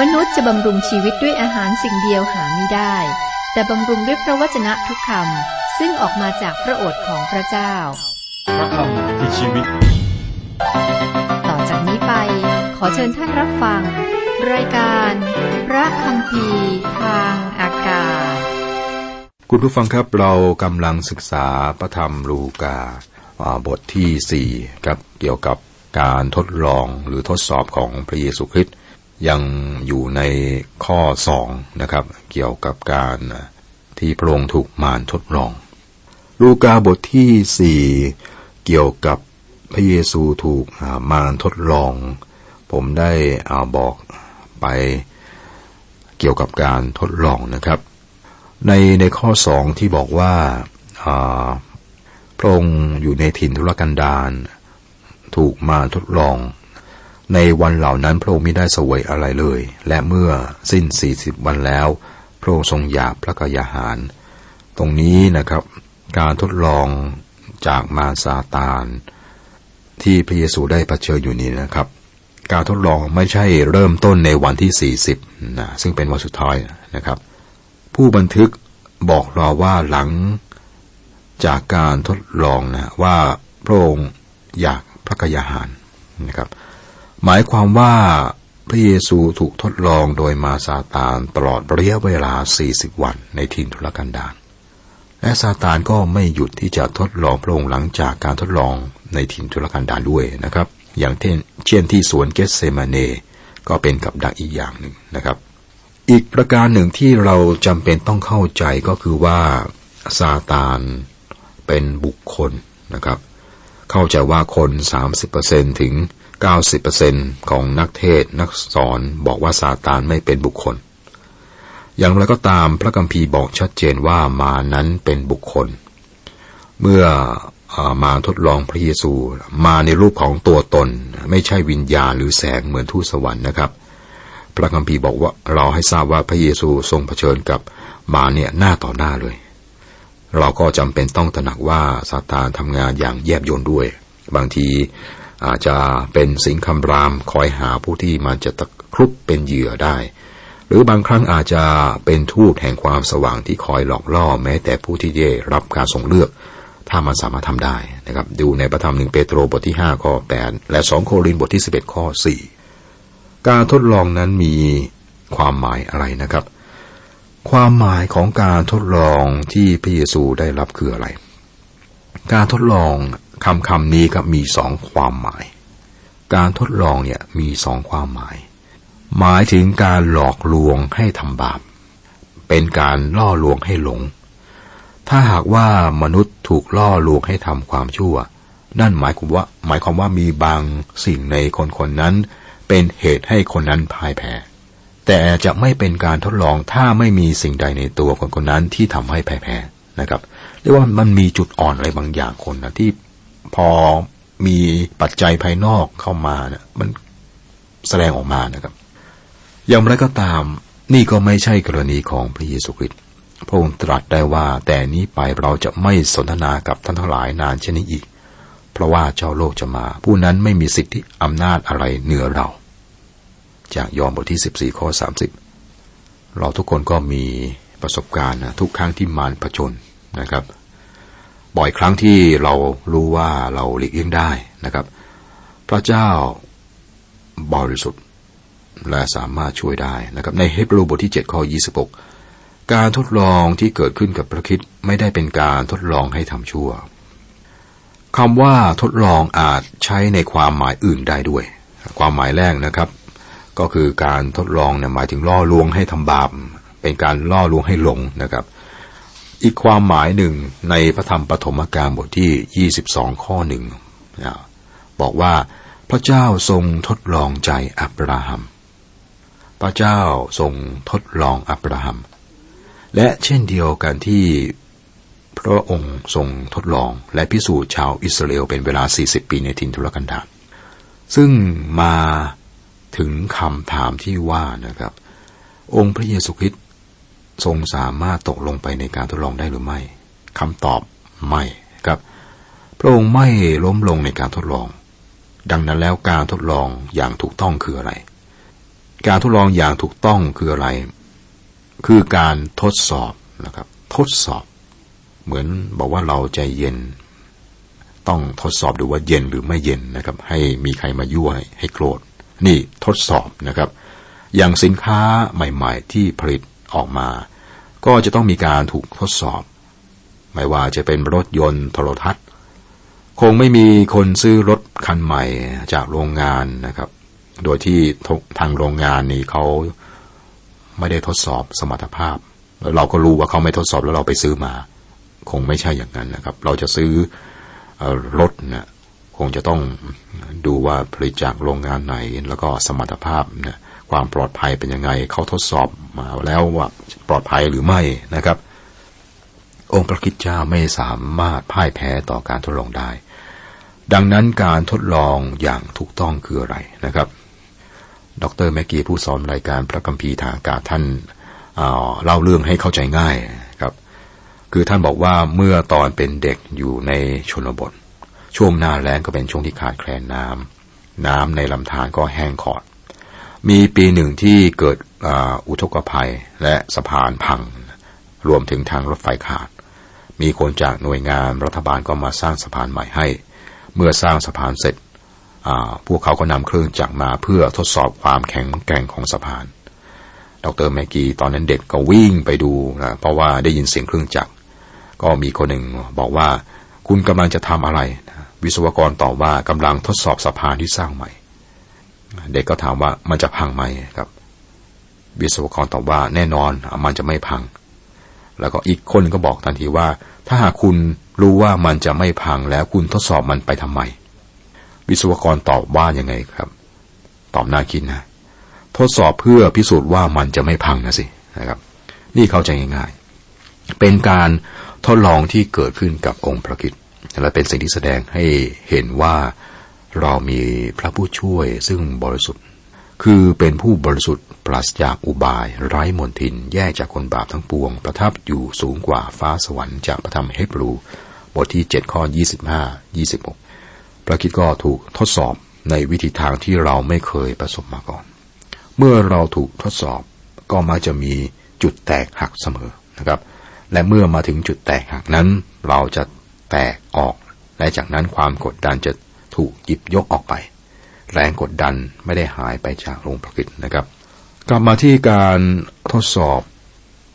มนุษย์จะบำรุงชีวิตด้วยอาหารสิ่งเดียวหาไม่ได้ แต่บำรุงด้วยพระวจนะทุกคำซึ่งออกมาจากพระโอษฐ์ของพระเจ้า พระคำคือชีวิต ต่อจากนี้ไป ขอเชิญท่านรับฟัง รายการ พระคำพีทางอากาศ คุณผู้ฟังครับเรากำลังศึกษาพระธรรมลูกาอ่าบทที่สี่ครับเกี่ยวกับการทดลองหรือทดสอบของพระเยซูคริสต์ ยังอยู่ในข้อสองนะครับ เกี่ยวกับการที่พระองค์ถูกมารทดลอง ลูกาบทที่สี่เกี่ยวกับพระเยซูถูกมารทดลอง ผมได้อาบอกไปเกี่ยวกับการทดลองนะครับ ในในข้อสองที่บอกว่าาพระองค์อยู่ในถิ่นทุรกันดารถูกมาทดลอง ในวันเหล่านั้นพระองค์ไม่ได้เสวยอะไรเลย และเมื่อสิ้นสี่สิบวันแล้ว พระองค์ทรงหยาบพระกายาหาร ตรงนี้นะครับ การทดลองจากมารซาตาน ที่พระเยซูได้เผชิญอยู่นี้นะครับ การทดลองไม่ใช่เริ่มต้นในวันที่ 40นะซึ่งเป็นวันสุดท้ายนะครับ ผู้บันทึกบอกเราว่าหลังจากการทดลองนะว่าพระองค์อยากพระกยาหารนะครับ หมายความว่าพระเยซูถูกทดลองโดยมาซาตานตลอดระยะเวลา 40 วันในถิ่นทุรกันดารและซาตานก็ไม่หยุดที่จะทดลองพระองค์หลังจากการทดลองในถิ่นทุรกันดารด้วยนะครับ อย่างเช่นเช่นที่สวนเกสเซมาเนก็เป็นกับดักอีกอย่างหนึ่งนะครับ อีกประการหนึ่งที่เราจำเป็นต้องเข้าใจก็คือว่าซาตานเป็นบุคคลนะครับ เข้าใจว่าคน 30%ถึง 90%ของนักเทศนักสอนบอกว่าซาตานไม่เป็นบุคคล อย่างไรก็ตามพระคัมภีร์บอกชัดเจนว่ามานั้นเป็นบุคคล เมื่ออามาทดลองพระเยซูมาในรูปของตัวตน ไม่ใช่วิญญาณหรือแสงเหมือนทูตสวรรค์นะครับ พระคัมภีร์บอกว่าเราให้ทราบว่าพระเยซูทรงเผชิญกับมาเนี่ยหน้าต่อหน้าเลย เราก็จำเป็นต้องตระหนักว่าซาตานทำงานอย่างแยบยลด้วย บางที อาจจะเป็นสิงคำรามคอยหาผู้ที่มันจะตะครุบเป็นเหยื่อได้ หรือบางครั้งอาจจะเป็นทูตแห่งความสว่างที่คอยหลอกล่อแม้แต่ผู้ที่ได้รับการส่งเลือก ถ้ามันสามารถทำได้นะครับ ดูในพระธรรมหนึ่งเปโตรบทที่ 5 ข้อ 8 และ 2 โครินธ์บทที่ 11 ข้อ 4 การทดลองนั้นมีความหมายอะไรนะครับ ความหมายของการทดลองที่พระเยซูได้รับคืออะไร การทดลอง คำคำนี้ก็มีสองความหมาย การทดลองเนี่ยมีสองความหมาย หมายถึงการหลอกลวงให้ทำบาป เป็นการล่อลวงให้หลง ถ้าหากว่ามนุษย์ถูกล่อลวงให้ทำความชั่ว นั่นหมายความว่า หมายความว่ามีบางสิ่งในคนคนนั้น เป็นเหตุให้คนนั้นพ่ายแพ้แต่จะไม่เป็นการทดลองถ้าไม่มีสิ่งใดในตัวคนคนนั้นที่ทำให้พ่ายแพ้นะครับ เรียกว่ามันมีจุดอ่อนอะไรบางอย่างคนนะที่ พอมีปัจจัยภายนอกเข้ามาเนี่ยมันแสดงออกมานะครับ อย่างไรก็ตามนี่ก็ไม่ใช่กรณีของพระเยซูคริสต์พระองค์ตรัสได้ว่า แต่นี้ไปเราจะไม่สนทนากับท่านทั้งหลายนานเช่นนี้อีก เพราะว่าเจ้าโลกจะมา ผู้นั้นไม่มีสิทธิอำนาจอะไรเหนือเรา จากยอห์นบทที่ 14 ข้อ 30 เราทุกคนก็มีประสบการณ์นะทุกครั้งที่มารผจญนะครับ บ่อยครั้งที่เรารู้ว่าเราหลีกเลี่ยงได้นะครับ พระเจ้าบริสุทธิ์และสามารถช่วยได้นะครับ ในเฮบรูบทที่7ข้อ26 การทดลองที่เกิดขึ้นกับพระคิดไม่ได้เป็นการทดลองให้ทำชั่วคำว่าทดลองอาจใช้ในความหมายอื่นได้ด้วย ความหมายแรกนะครับ ก็คือการทดลองเนี่ยหมายถึงล่อลวงให้ทำบาปเป็นการล่อลวงให้หลงนะครับ อีกความหมายหนึ่งในพระธรรมปฐมกาลบทที่ 22 ข้อหนึ่งบอกว่าพระเจ้าทรงทดลองใจอับราฮัม พระเจ้าทรงทดลองอับราฮัม และเช่นเดียวกันที่พระองค์ทรงทดลองและพิสูจน์ชาวอิสราเอลเป็นเวลา 40 ปีในทินทุรกันดารซึ่งมาถึงคำถามที่ว่านะครับ องค์พระเยซูคริสต์ ทรงสามารถตกลงไปในการทดลองได้หรือไม่คำตอบไม่ครับ พระองค์ไม่ล้มลงในการทดลอง ดังนั้นแล้วการทดลองอย่างถูกต้องคืออะไร การทดลองอย่างถูกต้องคืออะไร คือการทดสอบนะครับ ทดสอบ เหมือนบอกว่าเราใจเย็น ต้องทดสอบดูว่าเย็นหรือไม่เย็นนะครับ ให้มีใครมายั่วให้โกรธ นี่ทดสอบนะครับ อย่างสินค้าใหม่ ๆ ที่ผลิต ออกมา ก็จะต้องมีการถูกทดสอบ ไม่ว่าจะเป็นรถยนต์โทรทัศน์ คงไม่มีคนซื้อรถคันใหม่จากโรงงานนะครับ โดยที่ทางโรงงานนี่เขาไม่ได้ทดสอบสมรรถภาพแล้วเราก็รู้ว่าเขาไม่ทดสอบแล้วเราไปซื้อมา คงไม่ใช่อย่างนั้นนะครับ เราจะซื้อรถนะคงจะต้องดูว่าผลิตจากโรงงานไหน แล้วก็สมรรถภาพนะ ความปลอดภัยเป็นยังไง เขาทดสอบมาแล้วว่าปลอดภัยหรือไม่นะครับ องค์พระคิดเจ้าไม่สามารถพ่ายแพ้ต่อการทดลองได้ ดังนั้นการทดลองอย่างถูกต้องคืออะไรนะครับ ดรแมกกี้ผู้สอนรายการพระคัมภีร์ทางอากาศท่านเล่าเรื่องให้เข้าใจง่ายครับ คือท่านบอกว่าเมื่อตอนเป็นเด็กอยู่ในชนบท ช่วงหน้าแล้งก็เป็นช่วงที่ขาดแคลนน้ำน้ำในลำธารก็แห้งขอด มีปีหนึ่งที่เกิดอุทกภัยและสะพานพัง รวมถึงทางรถไฟขาด มีคนจากหน่วยงานรัฐบาลก็มาสร้างสะพานใหม่ให้ เมื่อสร้างสะพานเสร็จพวกเขาก็นำเครื่องจักรมาเพื่อทดสอบความแข็งแกร่งของสะพาน ดรแมกกี้ตอนนั้นเด็กก็วิ่งไปดูนะเพราะว่าได้ยินเสียงเครื่องจักร ก็มีคนหนึ่งบอกว่าคุณกำลังจะทำอะไร วิศวกรตอบว่ากำลังทดสอบสะพานที่สร้างใหม่ เด็กก็ถามว่ามันจะพังไหมครับ วิศวกรตอบว่าแน่นอนมันจะไม่พัง แล้วก็อีกคนก็บอกทันทีว่า ถ้าหากคุณรู้ว่ามันจะไม่พังแล้วคุณทดสอบมันไปทำไม วิศวกรตอบว่ายังไงครับ ตอบน่าคิดนะ ทดสอบเพื่อพิสูจน์ว่ามันจะไม่พังนะสินะครับ นี่เข้าใจง่ายๆ เป็นการทดลองที่เกิดขึ้นกับองค์พระคิดและเป็นสิ่งที่แสดงให้เห็นว่า เรามีพระผู้ช่วยซึ่งบริสุทธิ์ คือเป็นผู้บริสุทธิ์ปราศจากอุบายไร้มนทินแยกจากคนบาปทั้งปวง ประทับอยู่สูงกว่าฟ้าสวรรค์จากพระธรรมเฮบรู บทที่ 7 ข้อ 25 26 พระคิดก็ถูกทดสอบในวิธีทางที่เราไม่เคยประสบมาก่อน เมื่อเราถูกทดสอบก็มักจะมีจุดแตกหักเสมอนะครับ และเมื่อมาถึงจุดแตกหักนั้น เราจะแตกออก และจากนั้นความกดดันจะ ถูกหยิบยกออกไป แรงกดดันไม่ได้หายไปจากโรงพระคิดนะครับ กลับมาที่การทดสอบ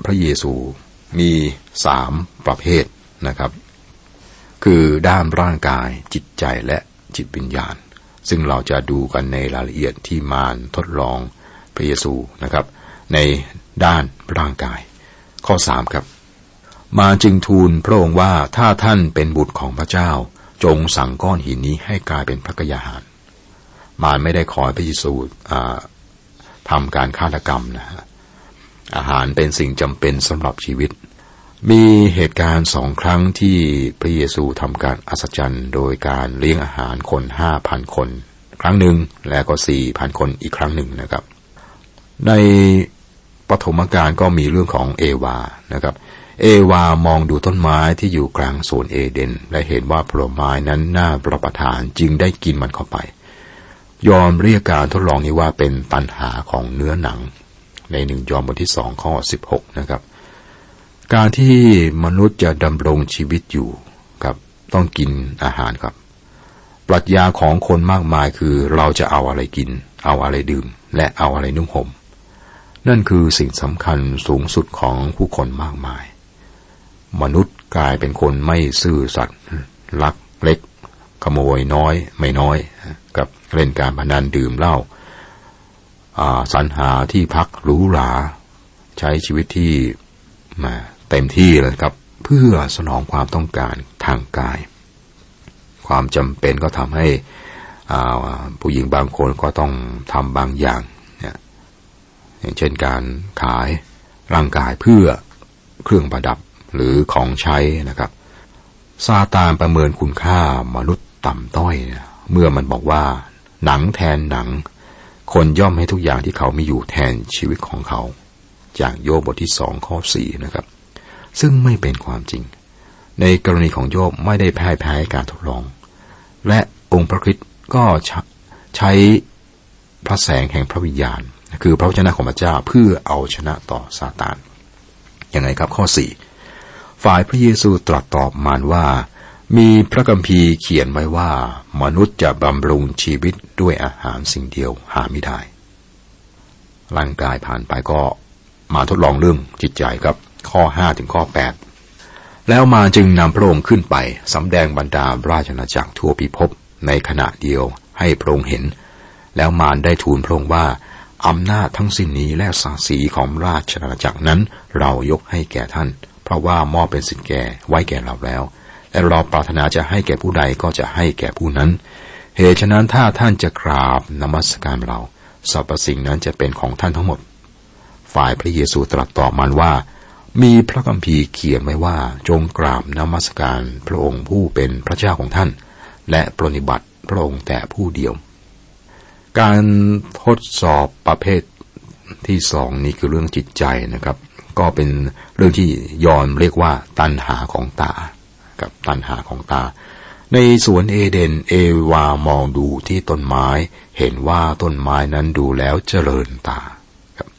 พระเยซูมีสามประเภทนะครับ คือด้านร่างกายจิตใจและจิตวิญญาณ ซึ่งเราจะดูกันในรายละเอียดที่มารทดลองพระเยซูนะครับ ในด้านร่างกาย ข้อสามครับ มาจึงทูลพระองค์ว่าถ้าท่านเป็นบุตรของพระเจ้า จงสั่งก้อนหินนี้ให้กลายเป็นพระกยาหาร มารไม่ได้ขอพระเยซูทำการฆาตกรรมนะฮะอาหารเป็นสิ่งจำเป็นสำหรับชีวิต มีเหตุการณ์สองครั้งที่พระเยซูทำการอัศจรรย์ โดยการเลี้ยงอาหารคนห้าพันคน ครั้งหนึ่งแล้วก็สี่พันคนอีกครั้งหนึ่งนะครับ ในปฐมกาลก็มีเรื่องของเอวานะครับ เอวามองดูต้นไม้ที่อยู่กลางสวนเอเดน และเห็นว่าผลไม้นั้นน่าประประทานจึงได้กินมันเข้าไป ยอมเรียกการทดลองนี้ว่าเป็นตันหาของเนื้อหนัง ในหนึ่งยอมบทที่สองข้อสิบหกนะครับ การที่มนุษย์จะดำรงชีวิตอยู่ครับ ต้องกินอาหารครับ ปรัชญาของคนมากมายคือเราจะเอาอะไรกิน เอาอะไรดื่ม และเอาอะไรนุ่งห่มนั่นคือสิ่งสำคัญสูงสุดของผู้คนมากมาย มนุษย์กลายเป็นคนไม่ซื่อสัตย์ลักเล็ก ขโมยน้อย ไม่น้อย กับเล่นการพนันดื่มเหล้าสรรหาที่พักหรูหรา ใช้ชีวิตที่มาเต็มที่เลยครับ เพื่อสนองความต้องการทางกาย ความจำเป็นก็ทำให้ผู้หญิงบางคนก็ต้องทำบางอย่างอย่างเช่นการขายร่างกายเพื่อเครื่องประดับ หรือของใช้นะครับซาตานประเมินคุณค่ามนุษย์ต่ำต้อย เมื่อมันบอกว่า หนังแทนหนัง คนย่อมให้ทุกอย่างที่เขามีอยู่แทนชีวิตของเขา จากโยบบทที่สองข้อสี่นะครับ ซึ่งไม่เป็นความจริง ในกรณีของโยบไม่ได้แพ้แพ้การทดลอง และองค์พระคริสต์ก็ใช้พระแสงแห่งพระวิญญาณ คือพระวจนะของพระเจ้าเพื่อเอาชนะต่อซาตานยังไงครับข้อสี่ ฝ่ายพระเยซูตรัสตอบมารว่า มีพระคัมภีร์เขียนไว้ว่า มนุษย์จะบำรุงชีวิตด้วยอาหารสิ่งเดียวหาไม่ได้ ร่างกายผ่านไปก็มาทดลองเรื่องจิตใจครับข้อห้าถึงข้อแปดแล้วมาจึงนำพระองค์ขึ้นไปสำแดงบรรดาราชนาจักรทั่วพิภพในขณะเดียวให้พระองค์เห็น แล้วมารได้ทูลพระองค์ว่าอำนาจทั้งสิ้นนี้และศักดิ์ศรีของราชนาจักรนั้นเรายกให้แก่ท่าน ราะว่ามอบเป็นสิทธิแก่ไว้แก่เราแล้ว และเราปรารถนาจะให้แก่ผู้ใดก็จะให้แก่ผู้นั้น เหตุฉะนั้นถ้าท่านจะกราบนมัสการเราสรรพสิ่งนั้นจะเป็นของท่านทั้งหมด ฝ่ายพระเยซูตรัสตอบมันว่า มีพระคัมภีร์เขียนไว้ว่าจงกราบนมัสการพระองค์ผู้เป็นพระเจ้าของท่าน และปรนิบัติพระองค์แต่ผู้เดียว การทดสอบประเภทที่สองนี้คือเรื่องจิตใจนะครับ ก็เป็นเรื่องที่ยอนเรียกว่าตันหาของตา กับตันหาของตา ในสวนเอเดนเอวามองดูที่ต้นไม้ เห็นว่าต้นไม้นั้นดูแล้วเจริญตาครับ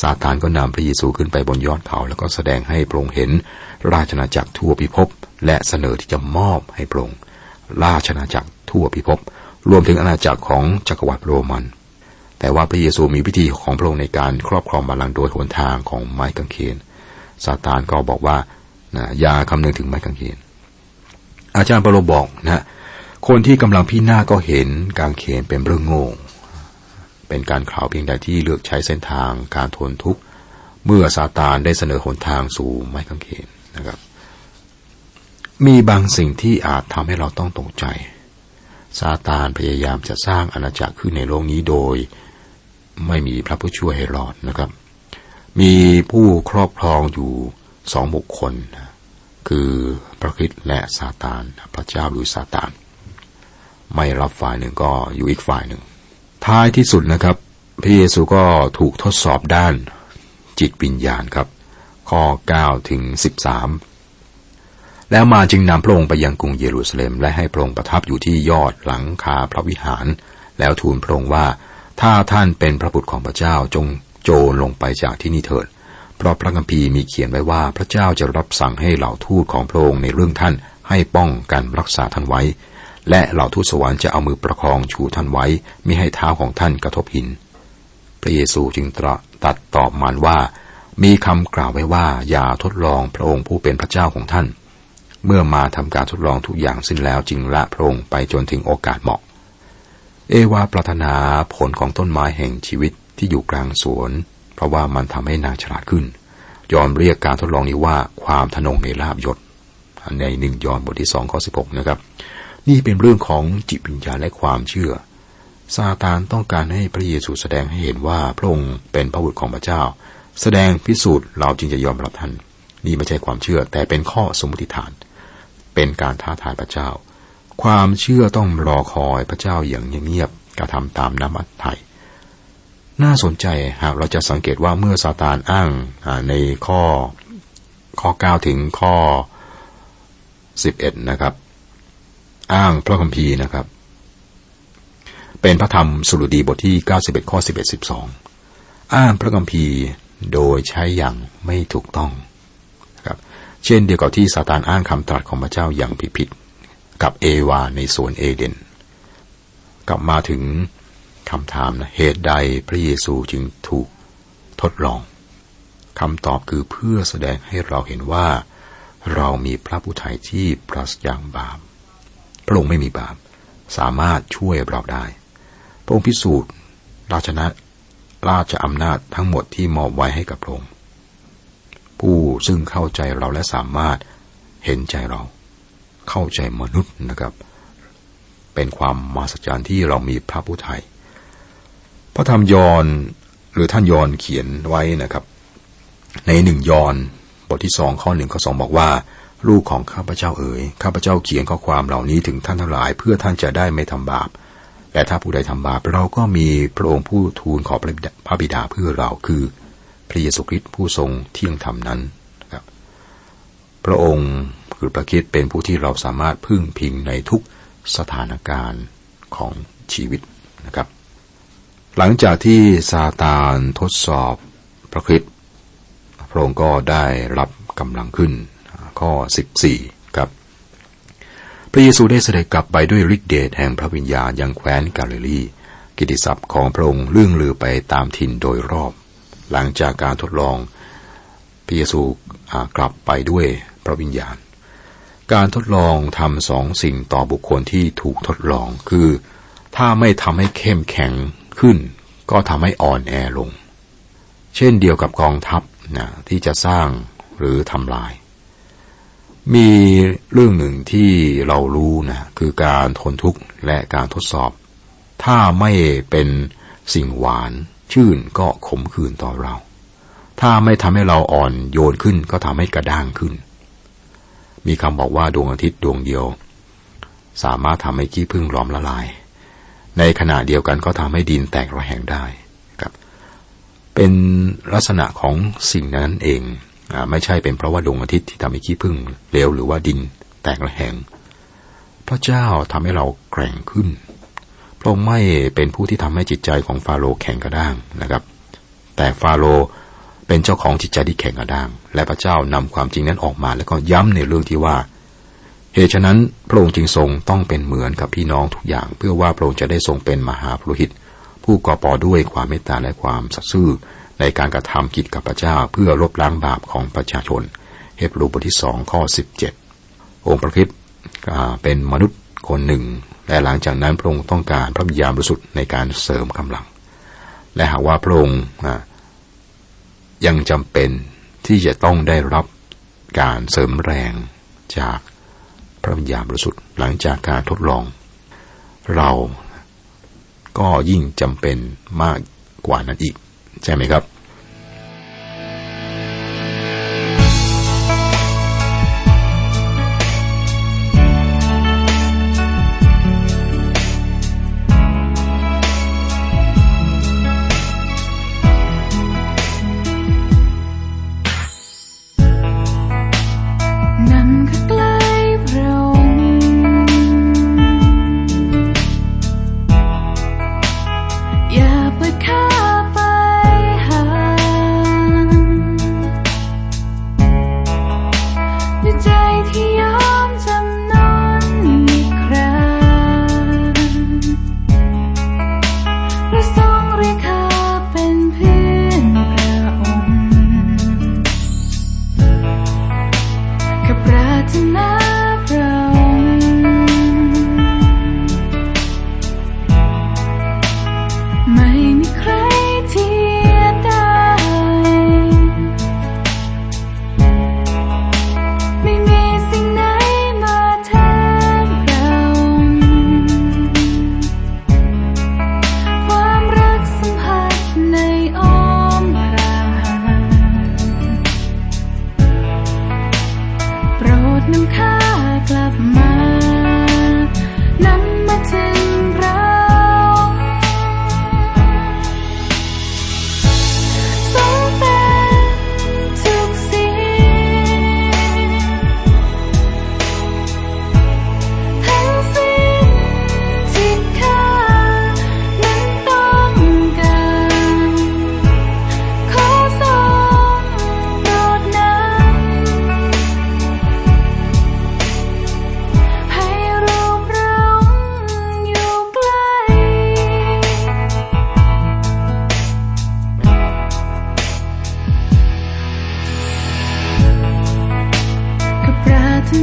ซาตานก็นำพระเยซูขึ้นไปบนยอดเขา แล้วก็แสดงให้พระองค์เห็น ราชนาจักรทั่วพิภพและเสนอที่จะมอบให้พระองค์ราชนาจักรทั่วพิภพรวมถึงอาณาจักรของจักรวรรดิโรมัน แต่ว่าพระเยซูมีพิธีของพระองค์ในการครอบครองบัลลังก์โดยหนทางของไม้กางเขนซาตานก็บอกว่าอย่าคำนึงถึงไม้กางเขน อาจารย์ปรโลบอกนะคนที่กำลังพินาก็เห็นการเขนเป็นเรื่องโง่เป็นการข่าวเพียงใดที่เลือกใช้เส้นทางการทนทุกข์เมื่อซาตานได้เสนอหนทางสู่ไม้กางเขนนะครับ มีบางสิ่งที่อาจทำให้เราต้องตกใจซาตานพยายามจะสร้างอาณาจักรขึ้นในโลกนี้โดย ไม่มีพระผู้ช่วยให้รอดนะครับ มีผู้ครอบครองอยู่สองบุคคล คือพระคิดและซาตาน พระเจ้าหรือซาตาน ไม่รับฝ่ายหนึ่งก็อยู่อีกฝ่ายหนึ่ง ท้ายที่สุดนะครับพระเยซูก็ถูกทดสอบด้านจิตวิญญาณครับ ข้อ 9 ถึง 13 แล้วมาจึงนำพระองค์ไปยังกรุงเยรูซาเล็ม และให้พระองค์ประทับอยู่ที่ยอดหลังคาพระวิหาร แล้วทูลพระองค์ว่า ถ้าท่านเป็นพระบุตรของพระเจ้าจงโจรลงไปจากที่นี่เถิด เพราะพระคัมภีร์มีเขียนไว้ว่าพระเจ้าจะรับสั่งให้เหล่าทูตของพระองค์ในเรื่องท่านให้ป้องกันรักษาท่านไว้ และเหล่าทูตสวรรค์จะเอามือประคองชูท่านไว้ไม่ให้เท้าของท่านกระทบหิน พระเยซูจึงตรัสตัดตอบมันว่า มีคำกล่าวไว้ว่าอย่าทดลองพระองค์ผู้เป็นพระเจ้าของท่าน เมื่อมาทำการทดลองทุกอย่างสิ้นแล้วจึงละพระองค์ไปจนถึงโอกาสเหมาะ เอวาปรารถนาผลของต้นไม้แห่งชีวิตที่อยู่กลางสวน เพราะว่ามันทำให้นางฉลาดขึ้น ยอมเรียกการทดลองนี้ว่าความทนงในลาบยศ ในหนึ่งยอห์นบทที่สองข้อสิบหกนะครับ นี่เป็นเรื่องของจิตวิญญาณและความเชื่อ ซาตานต้องการให้พระเยซูแสดงให้เห็นว่าพระองค์เป็นพระบุตรของพระเจ้า แสดงพิสูจน์เราจึงจะยอมรับท่าน นี่ไม่ใช่ความเชื่อแต่เป็นข้อสมมติฐาน เป็นการท้าทายพระเจ้า ความเชื่อต้องรอคอยพระเจ้าอย่างเงียบๆกระทำตามน้ำมัดไทยน่าสนใจหากเราจะสังเกตว่าเมื่อซาตานอ้างในข้อข้อ 9 ถึงข้อ 11 นะครับ อ้างพระคัมภีร์นะครับ เป็นพระธรรมสุรดีบทที่ 91 ข้อ 11 12 อ้างพระคัมภีร์โดยใช้อย่างไม่ถูกต้องนะครับ เช่นเดียวกับที่ซาตานอ้างคำตรัสของพระเจ้าอย่างผิดๆ กับเอวาในสวนเอเดน กลับมาถึงคำถามนะเหตุใดพระเยซูจึงถูกทดลองคำตอบคือเพื่อแสดงให้เราเห็นว่า เรามีพระผู้ไถ่ที่ปราศจากบาปพระองค์ไม่มีบาปสามารถช่วยเราได้ พระองค์พิสูจน์ ราชนะราชอำนาจทั้งหมดที่มอบไว้ให้กับพระองค์ผู้ซึ่งเข้าใจเราและสามารถเห็นใจเรา เข้าใจมนุษย์นะครับ เป็นความมหัศจรรย์ที่เรามีพระผู้ไถ่พระธรรมยอนหรือท่านยอนเขียนไว้นะครับ ในหนึ่งยอนบทที่สองข้อหนึ่งข้อสองบอกว่า ลูกของข้าพเจ้าเอ๋ยข้าพเจ้าเขียนข้อความเหล่านี้ถึงท่านทั้งหลาย เพื่อท่านจะได้ไม่ทำบาปและถ้าผู้ใดทำบาปเราก็มีพระองค์ผู้ทูลขอพระบิดาเพื่อเราคือพระเยซูคริสต์ผู้ทรงเที่ยงธรรมนั้นนะครับ พระองค์ คือพระคิดเป็นผู้ที่เราสามารถพึ่งพิงในทุกสถานการณ์ของชีวิตนะครับ หลังจากที่ซาตานทดสอบพระคริสต์พระองค์ก็ได้รับกำลังขึ้นข้อ 14 ครับ พระเยซูได้เสด็จกลับไปด้วยฤทธิเดชแห่งพระวิญญาณยังแคว้นกาลิลี กิติศัพท์ของพระองค์เลื่องลือไปตามถิ่นโดยรอบ หลังจากการทดลองพระเยซูกลับไปด้วยพระวิญญาณ การทดลองทำสองสิ่งต่อบุคคลที่ถูกทดลองคือ ถ้าไม่ทำให้เข้มแข็งขึ้น ก็ทำให้อ่อนแอลง เช่นเดียวกับกองทัพนะที่จะสร้างหรือทำลาย มีเรื่องหนึ่งที่เรารู้นะคือการทนทุกข์และการทดสอบ ถ้าไม่เป็นสิ่งหวานชื่นก็ขมขื่นต่อเรา ถ้าไม่ทำให้เราอ่อนโยนขึ้นก็ทำให้กระด้างขึ้น มีคำบอกว่าดวงอาทิตย์ดวงเดียว สามารถทำให้ขี้พึ่งหลอมละลาย ในขณะเดียวกันก็ทำให้ดินแตกระแหงได้ครับ เป็นลักษณะของสิ่งนั้นเองอไม่ใช่เป็นเพราะว่าดวงอาทิตย์ที่ทำให้ขี้พึ่งเลวหรือว่าดินแตกระแหง พระเจ้าทำให้เราแกร่งขึ้นพระองค์ไม่เป็นผู้ที่ทำให้จิตใจของฟาโรห์แข็งกระด้างนะครับ แต่ฟาโรห์ เป็นเจ้าของจิตใจที่แข็งกระด้าง และพระเจ้านำความจริงนั้นออกมา แล้วก็ย้ำในเรื่องที่ว่า เหตุฉะนั้นพระองค์จึงทรงต้องเป็นเหมือนกับพี่น้องทุกอย่าง เพื่อว่าพระองค์จะได้ทรงเป็นมหาพรหิต ผู้ก่อปอด้วยความเมตตาและความสัตย์ซื่อในการกระทำกิจกับพระเจ้า เพื่อลบล้างบาปของประชาชน เฮบรูบทที่สองข้อสิบเจ็ดองค์พระคิดเป็นมนุษย์คนหนึ่ง และหลังจากนั้นพระองค์ต้องการพระวิญญาณบริสุทธิ์ในการเสริมกำลัง และหากว่าพระองค์ ยังจำเป็นที่จะต้องได้รับการเสริมแรงจากพระวิญญาณบริสุทธิ์หลังจากการทดลอง เราก็ยิ่งจำเป็นมากกว่านั้นอีก ใช่ไหมครับ ไ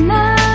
ม่